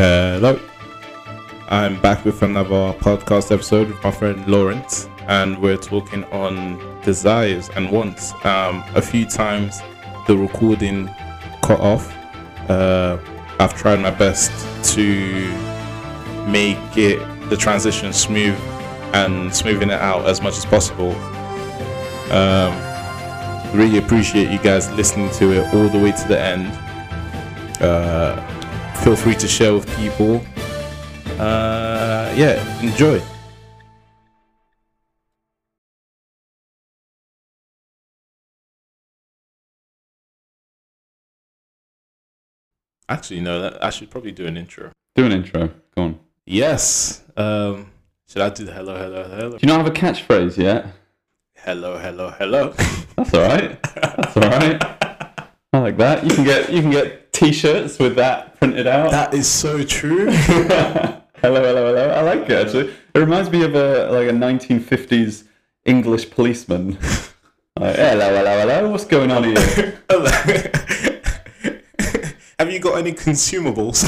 Hello. I'm back with another podcast episode with my friend Laurence, and we're talking on desires and wants. Um, a few times the recording cut off. Uh, I've tried my best to make it the transition smooth and smoothing it out as much as possible. Um, really appreciate you guys listening to it all the way to the end. Uh, feel free to share with people. Uh, yeah, enjoy. Actually, no, that, I should probably do an intro. Do an intro. Go on. Yes. Um, should I do the hello, hello, hello? Do you not have a catchphrase yet? Hello, hello, hello. That's all right. That's all right. I like that. You can get you can get t-shirts with that printed out. that is so true. hello, hello, hello. I like it actually. It reminds me of a like a 1950s English policeman. Like, hello, hello, hello. What's going on here? Have you got any consumables?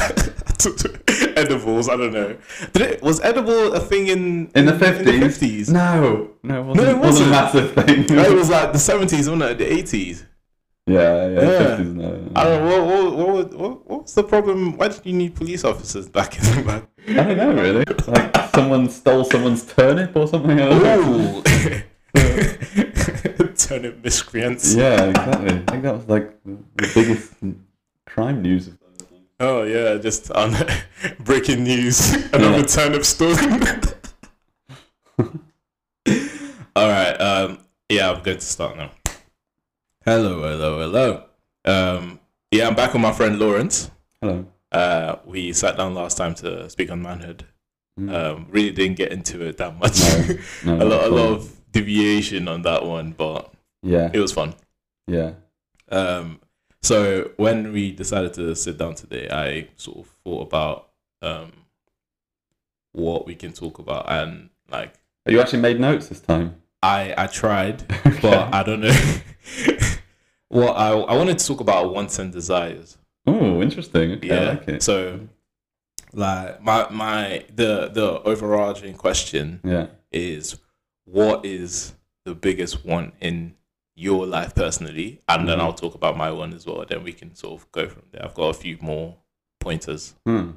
Edibles? I don't know. Did it was edible a thing in In the 50s? In the 50s? No, no, it wasn't, No, it wasn't a massive thing. No, it was like the 70s, wasn't it? The 80s. Yeah, yeah, Yeah. 50s, no. I don't know. What, what, what, what, what was the problem? Why did you need police officers back in the back? I don't know really. Like someone stole someone's turnip or something. Ooh. Turnip miscreants. Yeah, exactly. I think that was like the biggest crime news. Of the Oh, yeah. Just on breaking news. Another Yeah. turnip stolen. All right. Um, yeah, I'm going to start now. Hello, hello, hello. Um, yeah, I'm back with my friend Laurence. Hello. Uh, we sat down last time to speak on manhood. Mm. Um, really didn't get into it that much. No, a lot, a lot of deviation on that one, but Yeah, it was fun. yeah. Um, so when we decided to sit down today, I sort of thought about um, what we can talk about, and like you actually made notes this time. I I tried, but I don't know. well, I I wanted to talk about wants and desires. oh, interesting. Okay, I Yeah. like it. So, like my my the the overarching question Yeah. is what is the biggest one in your life personally and then Mhm. i'll talk about my one as well then we can sort of go from there i've got a few more pointers Hmm.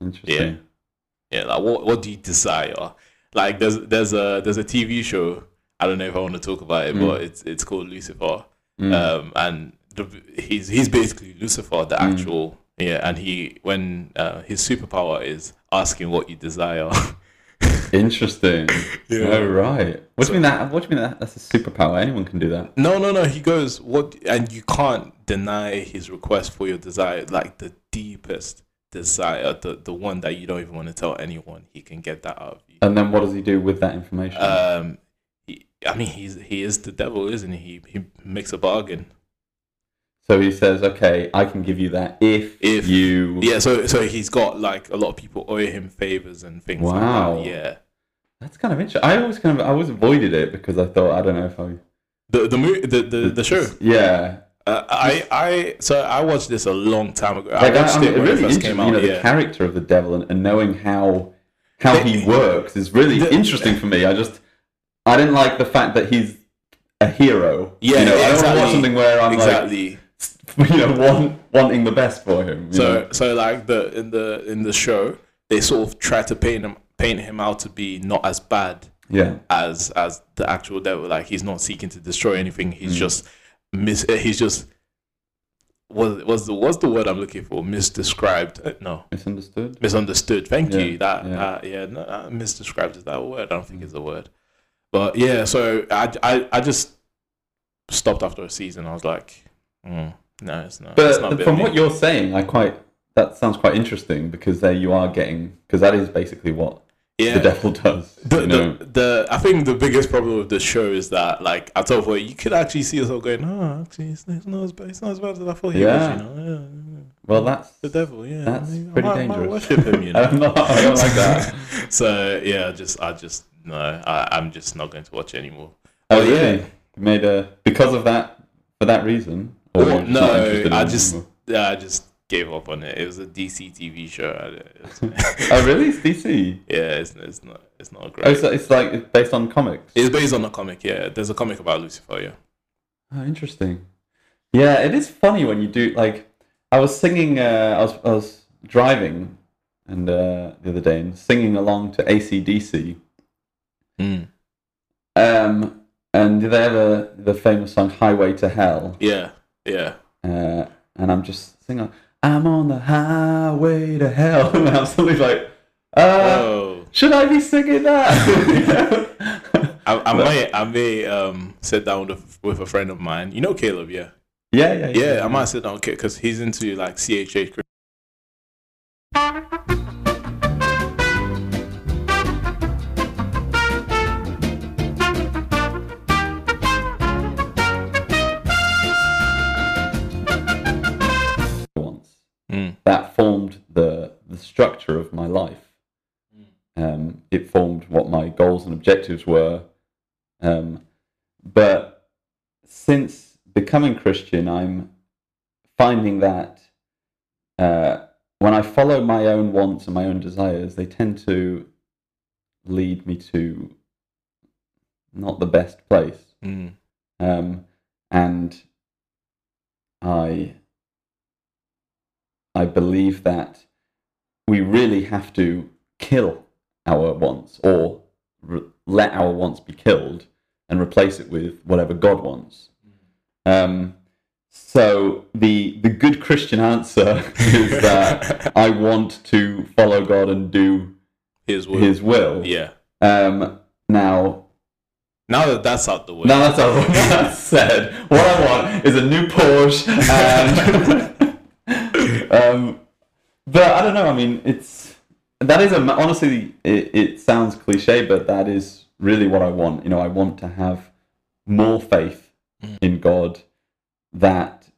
Interesting. yeah like what, what do you desire like there's there's a there's a tv show i don't know if i want to talk about it Mm. but it's it's called lucifer Mm. um and the, he's he's basically lucifer the Mm. actual yeah and he when uh, his superpower is asking what you desire Interesting. Yeah. Oh, right. What do you mean that? What do you mean that? That's a superpower. Anyone can do that. No, no, no. He goes, what? And you can't deny his request for your desire, like the deepest desire, the the one that you don't even want to tell anyone. He can get that out of you. And then what does he do with that information? Um, I mean, he's he is the devil, isn't he? He he makes a bargain. so he says, "Okay, I can give you that if, If- you." Yeah. So so he's got like a lot of people owe him favors and things. Wow. Like that. Yeah. That's kind of interesting. I always kind of I always avoided it because I thought I don't know if I. The the mo- the, the the show. Yeah. Uh, I I so I watched this a long time ago. I Like, I, watched I it when it first came out. You know, the yeah. character of the devil and, and knowing how how The- he works is really the- interesting for me. I just I didn't like the fact that he's a hero. Yeah, you know, I don't want exactly. watch something where I'm exactly. like, you know, want, wanting the best for him. you So know? so like the in the in the show, they sort of try to paint him paint him out to be not as bad yeah, as as the actual devil. Like he's not seeking to destroy anything. He's Mm. just mis. uh, He's just what was the what's the word I'm looking for? Misdescribed? Uh, No, misunderstood. misunderstood. Thank Yeah, you. That yeah. uh, yeah, no, uh, misdescribed is that a word? I don't think it's a word. But yeah, so I I, I just stopped after a season. I was like, mm, no, it's not. it's not But from what you're saying, I quite that sounds quite interesting because there you are getting because that is basically what yeah. the devil does. The, you know? the, the I think the biggest problem with the show is that like at some point you could actually see yourself going, oh, actually it's, not as bad. It's not as bad as I thought he Yeah. was. You know, yeah, well, that's the devil. Yeah, That's I pretty might, might dangerous. worship him. You know, I'm not, I don't like that. so yeah, just I just no, I, I'm just not going to watch it anymore. Oh, But, yeah. really? You made a because of that for that reason. Well, you're just not no, I just yeah, I just gave up on it. It was a DC TV show. Oh, really? It's DC. yeah, it's, it's not it's not great. Oh, so it's like it's based on comics. It's based on a comic. Yeah, there's a comic about Lucifer. Yeah. Oh, interesting. Yeah, it is funny when you do like. I was singing. Uh, I was I was driving, and uh, the other day and singing along to ACDC. Mm. Um, and they have a, the famous song "Highway to Hell," Yeah. Yeah. uh, and I'm just singing. I'm on the highway to hell, and I'm suddenly like, uh, Oh. should I be singing that? I, I may I may um sit down with with a friend of mine. You know Caleb, yeah. yeah, yeah, Yeah, I might sit down because he's into like CHH. Structure of my life. Um, it formed what my goals and objectives were. Um, but since becoming Christian, I'm finding that uh, when I follow my own wants and my own desires, they tend to lead me to not the best place. Mm. Um, and I I believe that we really have to kill our wants or re- let our wants be killed and replace it with whatever God wants. Um, so the the good Christian answer is that I want to follow God and do His will. His will. Yeah. Um, now Now that that's out the way. now that's all that's said. What I want is a new Porsche, and um, but I don't know. I mean, it's that is a honestly. It, it sounds cliche, but that is really what I want. You know, I want to have more faith Mm. in God that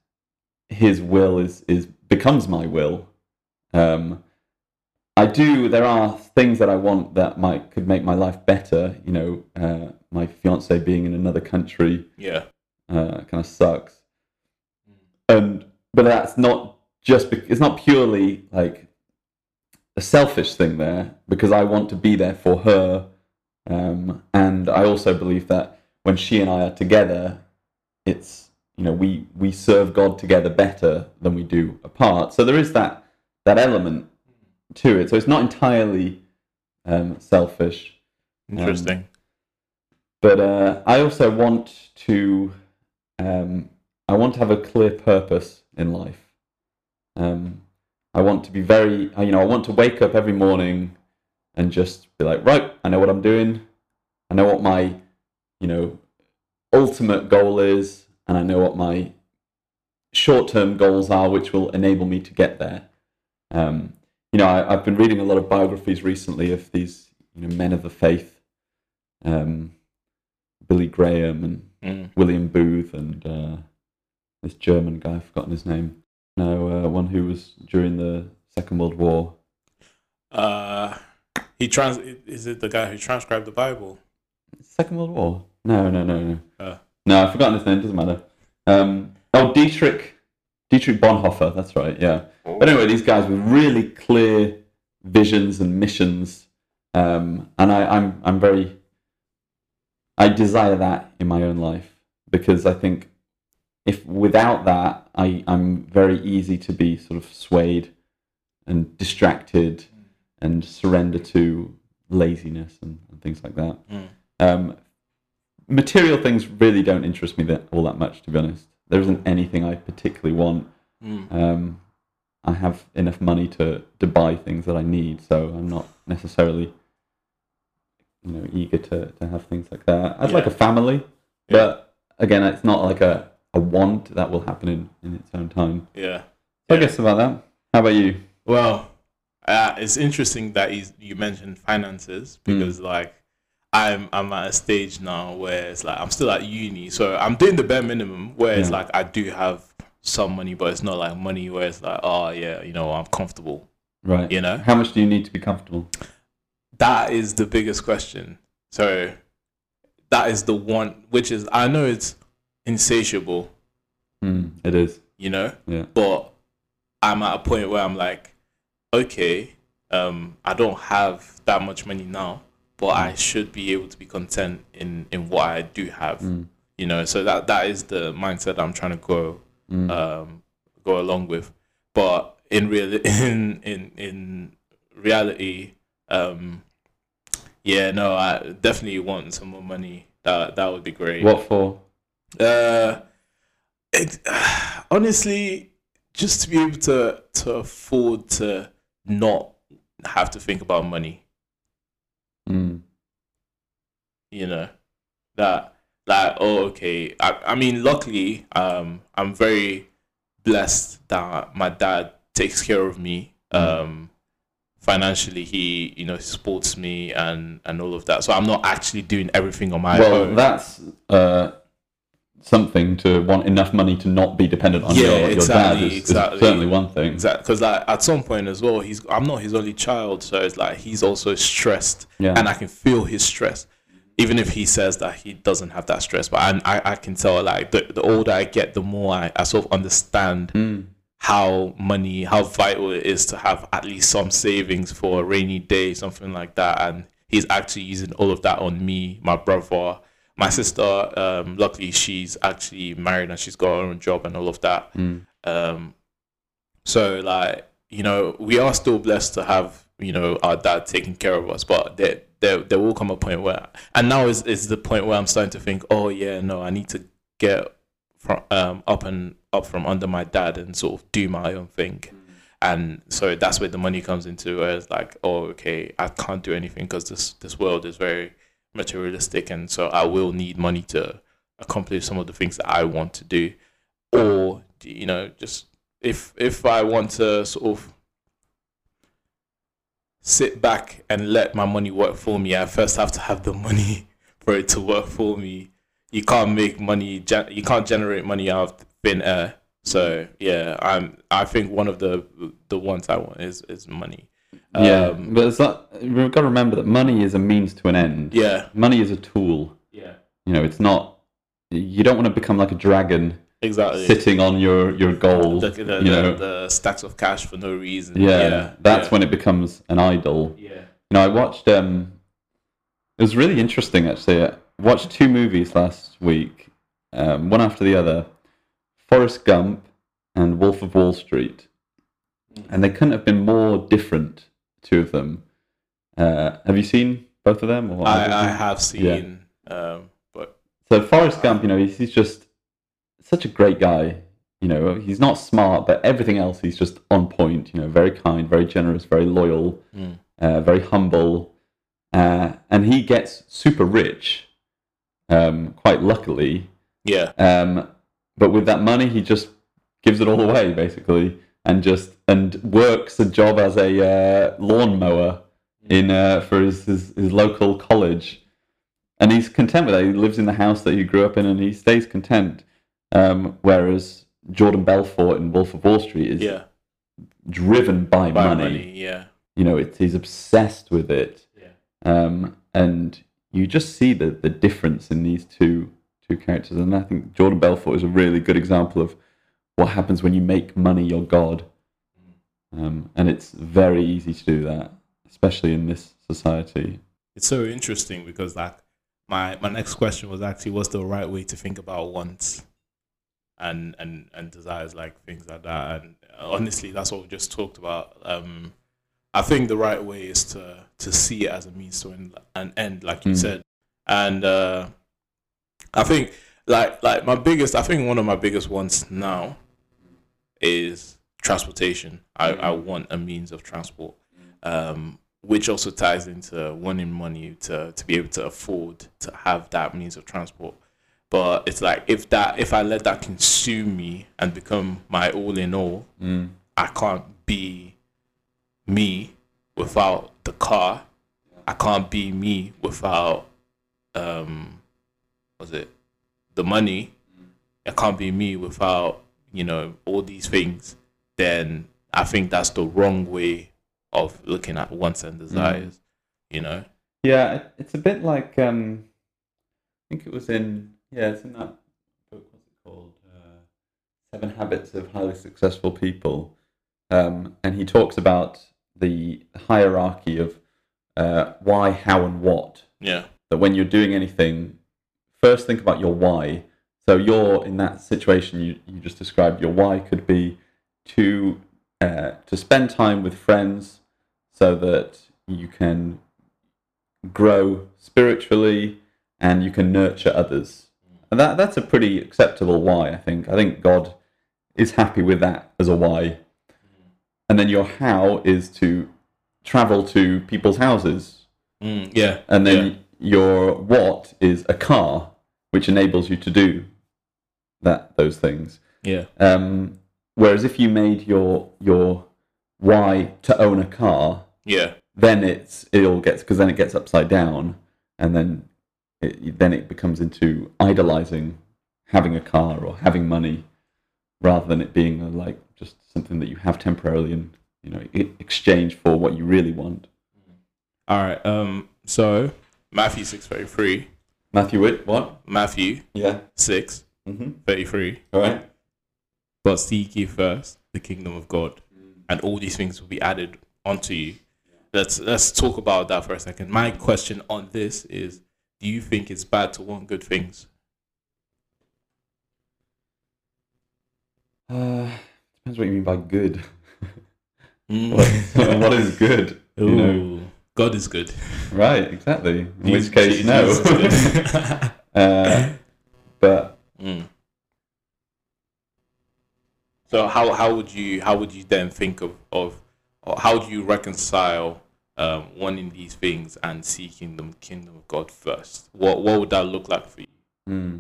His will is is becomes my will. Um, I do. There are things that I want that might could make my life better. You know, uh, my fiance being in another country yeah. uh, kind of sucks. And but that's not just bec- it's not purely like a selfish thing there because I want to be there for her, um, and I also believe that when she and I are together, it's you know we we serve God together better than we do apart. So there is that that element to it. So it's not entirely um, selfish. Interesting. But uh, I also want to, um, I want to have a clear purpose in life. Um, I want to be very, you know, I want to wake up every morning and just be like, right, I know what I'm doing. I know what my, you know, ultimate goal is, and I know what my short-term goals are, which will enable me to get there. Um, you know, I, I've been reading a lot of biographies recently of these, you know, men of the faith. Um, Billy Graham and Mm. William Booth and uh, this German guy, I've forgotten his name. No, uh, one who was during the Second World War. Uh, he trans. Is it the guy who transcribed the Bible? Second World War? No, no, no, no. Uh. No, I've forgotten his name. Doesn't matter. Um, oh, Dietrich, Dietrich Bonhoeffer. That's right. Yeah. But anyway, these guys with really clear visions and missions, um, and I, I'm I'm very. I desire that in my own life because I think if without that, I I'm very easy to be sort of swayed and distracted and surrender to laziness and, and things like that. Mm. Um, material things really don't interest me that all that much, to be honest. There isn't anything I particularly want. Mm. Um, I have enough money to, to buy things that I need, so I'm not necessarily, you know, eager to, to have things like that. I'd like a family, but again, it's not like a, a want that will happen in, in its own time. Yeah. I Yeah. guess about that. How about you? Well, uh, it's interesting that you mentioned finances because like I'm I'm at a stage now where it's like I'm still at uni, so I'm doing the bare minimum. Where it's Yeah. like I do have some money, but it's not like money where it's like oh yeah, you know I'm comfortable. Right. You know How much do you need to be comfortable? that is the biggest question. So that is the one which is I know it's insatiable, Hmm, it is. you know, Yeah. but I'm at a point where I'm like, okay, um, I don't have that much money now, but I should be able to be content in in what I do have. Mm. You know, so that that is the mindset I'm trying to go Mm. um, go along with. But in real in in in reality, um, yeah, no, I definitely want some more money. That that would be great. What for? Uh, it, honestly, just to be able to to afford to not have to think about money. Mm. You know, that like oh okay. I I mean, luckily, um, I'm very blessed that my dad takes care of me. Um. Financially, he you know supports me and and all of that. So I'm not actually doing everything on my Well, own. Well that's uh, something to want enough money to not be dependent on Yeah, your, your exactly, dad. Is, is certainly one thing. Exactly, because like at some point as well, he's I'm not his only child, so it's like he's also stressed, Yeah. and I can feel his stress, even if he says that he doesn't have that stress. But I I, I can tell like the the older I get, the more I, I sort of understand Mm. how money, how vital it is to have at least some savings for a rainy day, something like that. And he's actually using all of that on me, my brother, my sister. Um, luckily, she's actually married and she's got her own job and all of that. Mm. Um, so like you know, we are still blessed to have you know our dad taking care of us, but there there there will come a point where, and now is is the point where I'm starting to think, oh yeah, no, I need to get from um up and up from under my dad and sort of do my own thing. And so that's where the money comes into. Where it's like, oh, okay, I can't do anything because this this world is very materialistic, and so I will need money to accomplish some of the things that I want to do, or you know, just if if I want to sort of sit back and let my money work for me, I first have to have the money for it to work for me. You can't make money. You can't generate money out of thin air. So yeah, I'm. I think one of the the ones I want is is money. Yeah, Um, but it's not, we've got to remember that money is a means to an end. yeah. Money is a tool. Yeah. You know, it's not. You don't want to become like a dragon Exactly. sitting on your your gold. the, the, you know. the stacks of cash for no reason. yeah, Yeah. that's yeah. when it becomes an idol. Yeah. You know, I watched. Um, it was really interesting actually. I watched two movies last week, um, one after the other. Forrest Gump and Wolf of Wall Street, and they couldn't have been more different. Two of them. Uh, have you seen both of them? Or I, I have seen, um, but So Forrest Gump, you know, he's, he's just such a great guy. You know, he's not smart, but everything else he's just on point. You know, very kind, very generous, very loyal, Mm. uh, very humble, uh, and he gets super rich, um, quite luckily. yeah, Um, but with that money, he just gives it all away basically, and just and works a job as a uh, lawnmower in uh, for his, his his local college, and he's content with that. He lives in the house that he grew up in, and he stays content. Um, whereas Jordan Belfort in Wolf of Wall Street is yeah, driven by, by money. money. Yeah, You know, it's, he's obsessed with it, yeah, um, and you just see the the difference in these two two characters. And I think Jordan Belfort is a really good example of what happens when you make money your god. Um, and it's very easy to do that, especially in this society. it's so interesting because like my my next question was actually what's the right way to think about wants and and and desires like things like that and honestly that's what we just talked about um i think the right way is to to see it as a means to an, an end like you Mm. said and uh i think like like my biggest i think one of my biggest wants now is transportation i i want a means of transport um which also ties into wanting money to to be able to afford to have that means of transport. But it's like if that if I let that consume me and become my all in all, Mm. I can't be me without the car. I can't be me without um was it the money. I can't be me without, you know, all these things, then I think that's the wrong way of looking at wants and desires. You know? Yeah, it's a bit like um, I think it was in yeah, it's in that book. What's it called? Uh, Seven Habits of Highly Successful People. um, and he talks about the hierarchy of uh, why, how, and what. Yeah. That when you're doing anything, first think about your why. So you're in that situation you, you just described. Your why could be to uh, to spend time with friends, so that you can grow spiritually and you can nurture others. And that that's a pretty acceptable why. I think. I think God is happy with that as a why. And then your how is to travel to people's houses Mm, yeah. and then yeah. your what is a car which enables you to do that those things yeah. um, whereas if you made your your why to own a car Yeah. then it's it all gets because then it gets upside down and then it, then it becomes into idolizing having a car or having money rather than it being a, like just something that you have temporarily and you know exchange for what you really want All right. Um. So Matthew six thirty three. matthew what Matthew yeah six mm-hmm. thirty three. all right But seek ye first the kingdom of God, and all these things will be added onto you. Let's let's talk about that for a second. My question on this is: Do you think it's bad to want good things? Uh, depends what you mean by good. Mm. What, what is good? You know, God is good. right? Exactly. In Jesus- which case, no. Jesus good. uh, but Mm. So how how would you how would you then think of of how do you reconcile um, wanting these things and seeking the kingdom of God first? What what would that look like for you? hmm.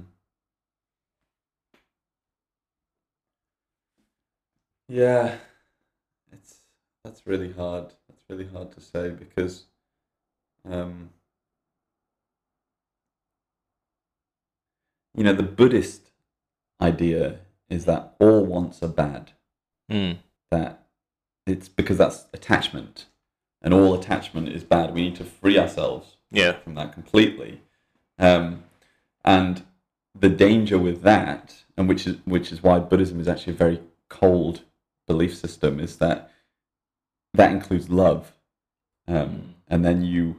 yeah, it's that's really hard. That's really hard to say because, um, you know, the Buddhist idea is that all wants are bad. Mm. that it's because that's attachment and all attachment is bad we need to free ourselves Yeah. from that completely um, and the danger with that and which is which is why buddhism is actually a very cold belief system is that that includes love um, and then you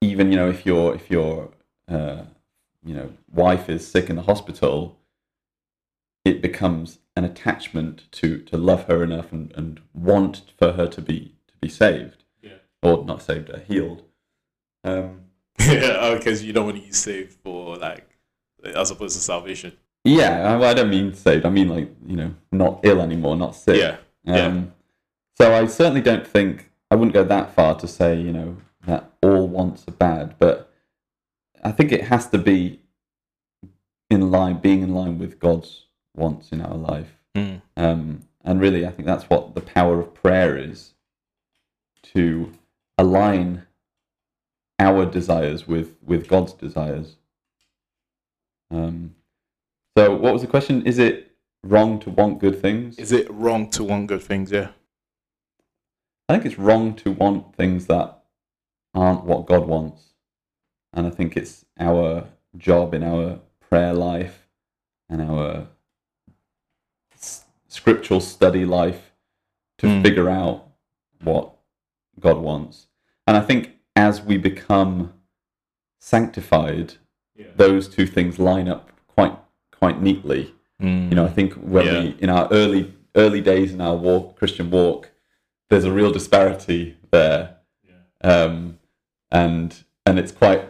even you know if your if your uh, you know wife is sick in the hospital it becomes an attachment to to love her enough and, and want for her to be to be saved Yeah. or not saved or healed um, yeah, because you don't want to use saved for like as opposed to salvation. yeah I, I don't mean saved I mean like you know not ill anymore not sick Yeah. yeah. Um, so I certainly don't think I wouldn't go that far to say you know that all wants are bad, but I think it has to be in line, being in line with God's wants in our life. Mm. Um, and really, I think that's what the power of prayer is to align our desires with, with God's desires. Um, so, what was the question? Is it wrong to want good things? Is it wrong to want good things? Yeah. I think it's wrong to want things that aren't what God wants. And I think it's our job in our prayer life and our scriptural study life to Mm. figure out what God wants. And I think as we become sanctified, Yeah. those two things line up quite quite neatly. Mm. You know, I think when Yeah. we in our early early days in our walk, Christian walk, there's a real disparity there, um, and and it's quite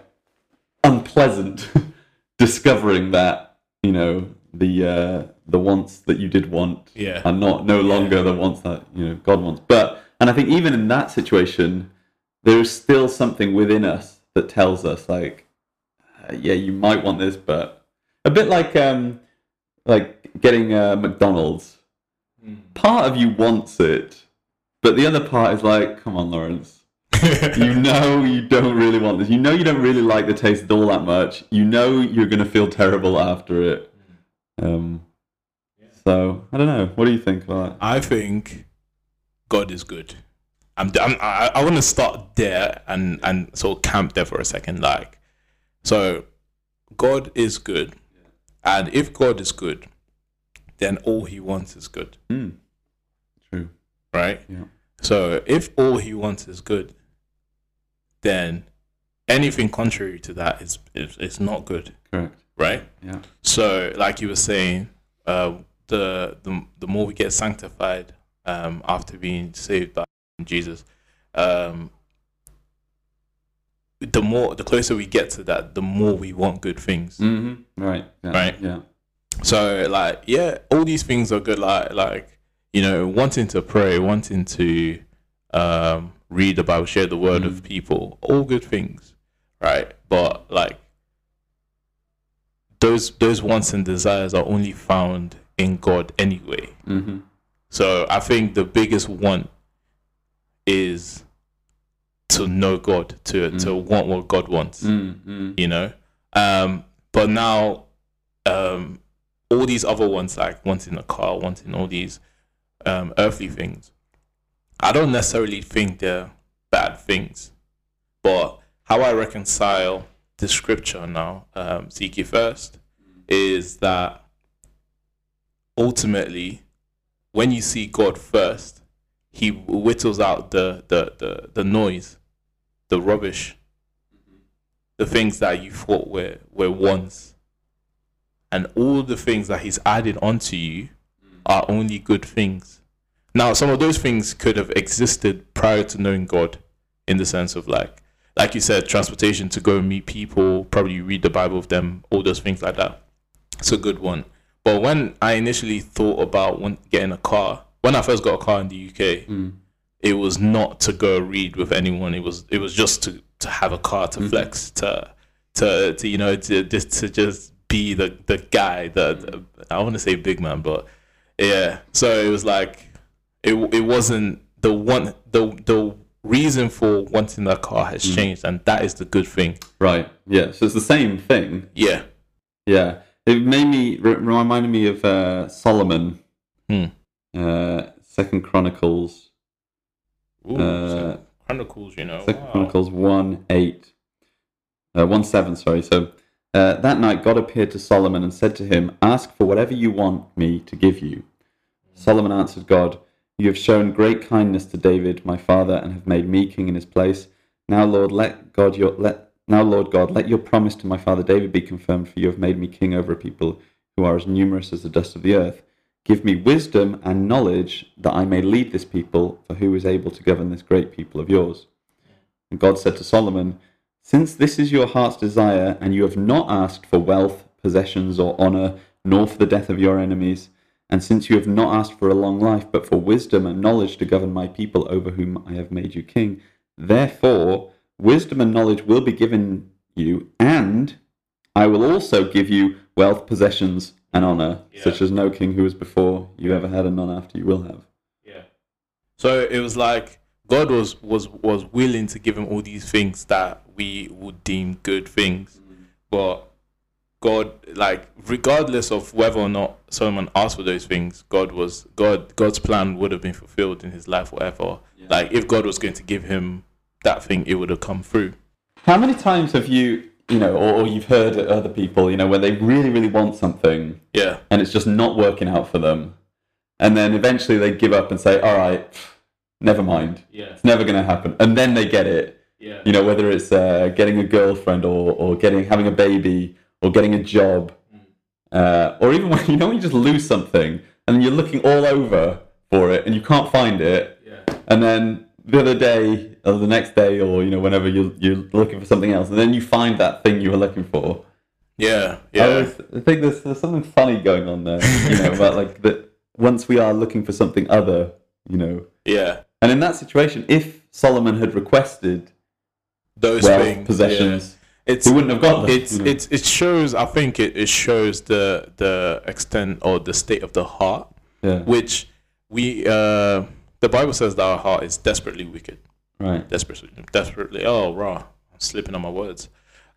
unpleasant discovering that you know the uh, the wants that you did want Yeah. are not no longer the wants that you know God wants. But and I think even in that situation, there is still something within us that tells us like, uh, yeah, you might want this, but a bit like um, like getting uh, McDonald's. Part of you wants it, but the other part is like, come on, Laurence. You know you don't really want this. You know you don't really like the taste all that much. You know you're gonna feel terrible after it. Um, so I don't know. What do you think about that? I think God is good. I'm, I'm I, I want to start there and and sort of camp there for a second. Like, so God is good, and if God is good, then all He wants is good. Hmm. True. right? Yeah. So if all he wants is good, then anything contrary to that is is, is not good, Correct. right? Yeah. So, like you were saying, uh, the the the more we get sanctified um, after being saved by Jesus, um, the more the closer we get to that, the more we want good things. Mm-hmm. Right. Yeah. Right. Yeah. So, like, yeah, all these things are good. Like, like you know, wanting to pray, wanting to um, read the Bible, share the word Mm. with people, all good things, right? But like those those wants and desires are only found in God anyway. Mm-hmm. So I think the biggest want is to know God, to to Mm. want what God wants Mm-hmm. you know. Um, but now, um, all these other ones, like wanting a car, wanting all these um, earthly things, I don't necessarily think they're bad things. But how I reconcile the scripture now, um, seek ye first, is that ultimately, when you see God first, He whittles out the the the, the noise, the rubbish, the things that you thought were were wants, and all the things that He's added onto you are only good things. Now, some of those things could have existed prior to knowing God, in the sense of like, like you said, transportation to go and meet people, probably read the Bible with them, all those things like that. It's a good one. But when I initially thought about when getting a car, when I first got a car in the UK, Mm. it was not to go read with anyone. It was it was just to to have a car to Mhm. flex to to to you know to just to just be the the guy the, the I want to say big man, but yeah. So it was like it it wasn't the one the the reason for wanting that car has Mm. changed, and that is the good thing. Right. Yeah. So it's the same thing. Yeah. Yeah. It made me re- reminded me of uh, Solomon. Hmm. Uh, Second Chronicles. Ooh, Uh, so Chronicles, you know. Second wow. Chronicles one eight. Uh, one seven. Sorry. So. Uh, that night, God appeared to Solomon and said to him, Ask for whatever you want me to give you. Solomon answered God, You have shown great kindness to David, my father, and have made me king in his place. Now, Lord, let God your let now, Lord God, let your promise to my father David be confirmed, for you have made me king over a people who are as numerous as the dust of the earth. Give me wisdom and knowledge that I may lead this people, for who is able to govern this great people of yours? And God said to Solomon, Since this is your heart's desire, and you have not asked for wealth, possessions, or honor, nor for the death of your enemies, and since you have not asked for a long life, but for wisdom and knowledge to govern my people over whom I have made you king, therefore wisdom and knowledge will be given you, and I will also give you wealth, possessions, and honor, Yeah. such as no king who was before you ever had, and none after you will have. Yeah. So it was like God was was was willing to give him all these things that we would deem good things, mm-hmm. but God, like regardless of whether or not Solomon asked for those things, God was God. God's plan would have been fulfilled in his life, whatever. Yeah. Like if God was going to give him that thing, it would have come through. How many times have you, you know, or, or you've heard other people, you know, when they really, really want something Yeah. and it's just not working out for them, and then eventually they give up and say, "All right, never mind, Yeah. it's never going to happen," and then they get it. Yeah. You know, whether it's uh, getting a girlfriend or or getting having a baby or getting a job, uh, or even when you know when you just lose something and you're looking all over for it and you can't find it, Yeah. and then the other day or the next day or you know whenever you're you're looking for something else and then you find that thing you were looking for Yeah. I, Yeah. always, I think there's, there's something funny going on there you know about like that once we are looking for something other you know Yeah. and in that situation if solomon had requested Those wealth things. possessions Yeah. It's he wouldn't have got them it's you know. it's it shows i think it, it shows the the extent or the state of the heart yeah which we uh the bible says that our heart is desperately wicked right desperately desperately oh raw i'm slipping on my words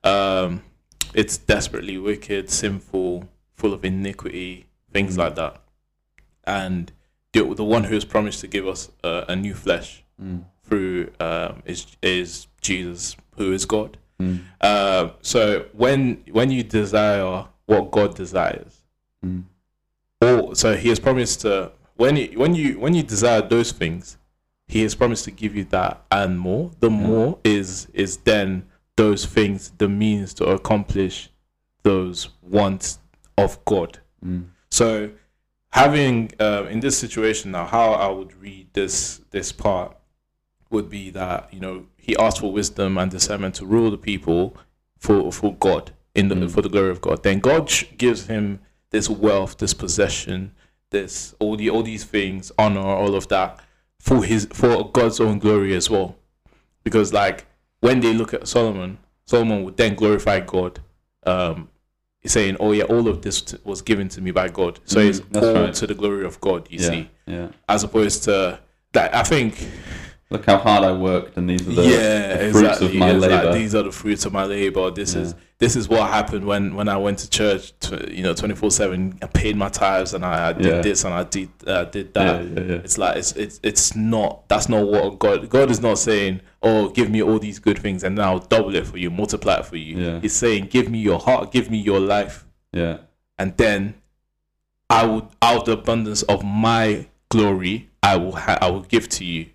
um it's desperately wicked sinful full of iniquity things Mm. like that and the, the one who has promised to give us uh, a new flesh Mm. through um is is jesus who is god Mm. uh, so when when you desire what God desires, Mm. or so He has promised to when you when you when you desire those things, He has promised to give you that and more. The more is is then those things the means to accomplish those wants of God. Mm. So, having uh, in this situation now, how I would read this this part would be that you know he asked for wisdom and discernment to rule the people for for God in the Mm. for the glory of God. Then God sh- gives him this wealth, this possession, this all the all these things, honor, all of that for his for God's own glory as well. Because like when they look at Solomon, Solomon would then glorify God. Um, saying, "Oh yeah, all of this t- was given to me by God." So Mm, it's all right. to the glory of God. You yeah, see, yeah. as opposed to that. I think, Look how hard I worked, and these are the, yeah, the fruits exactly. of my It's like, labor. these are the fruits of my labor. This is this is what happened when when I went to church. To, you know, twenty four seven. I paid my tithes and I, I did Yeah. this and I did uh, did yeah, that. yeah, yeah. It's like it's it's it's not. That's not what God. God is not saying, "Oh, give me all these good things and then I'll double it for you, multiply it for you." Yeah. He's saying, "Give me your heart, give me your life." yeah. and then I will, out of the abundance of my glory, I will, ha- I will give to you.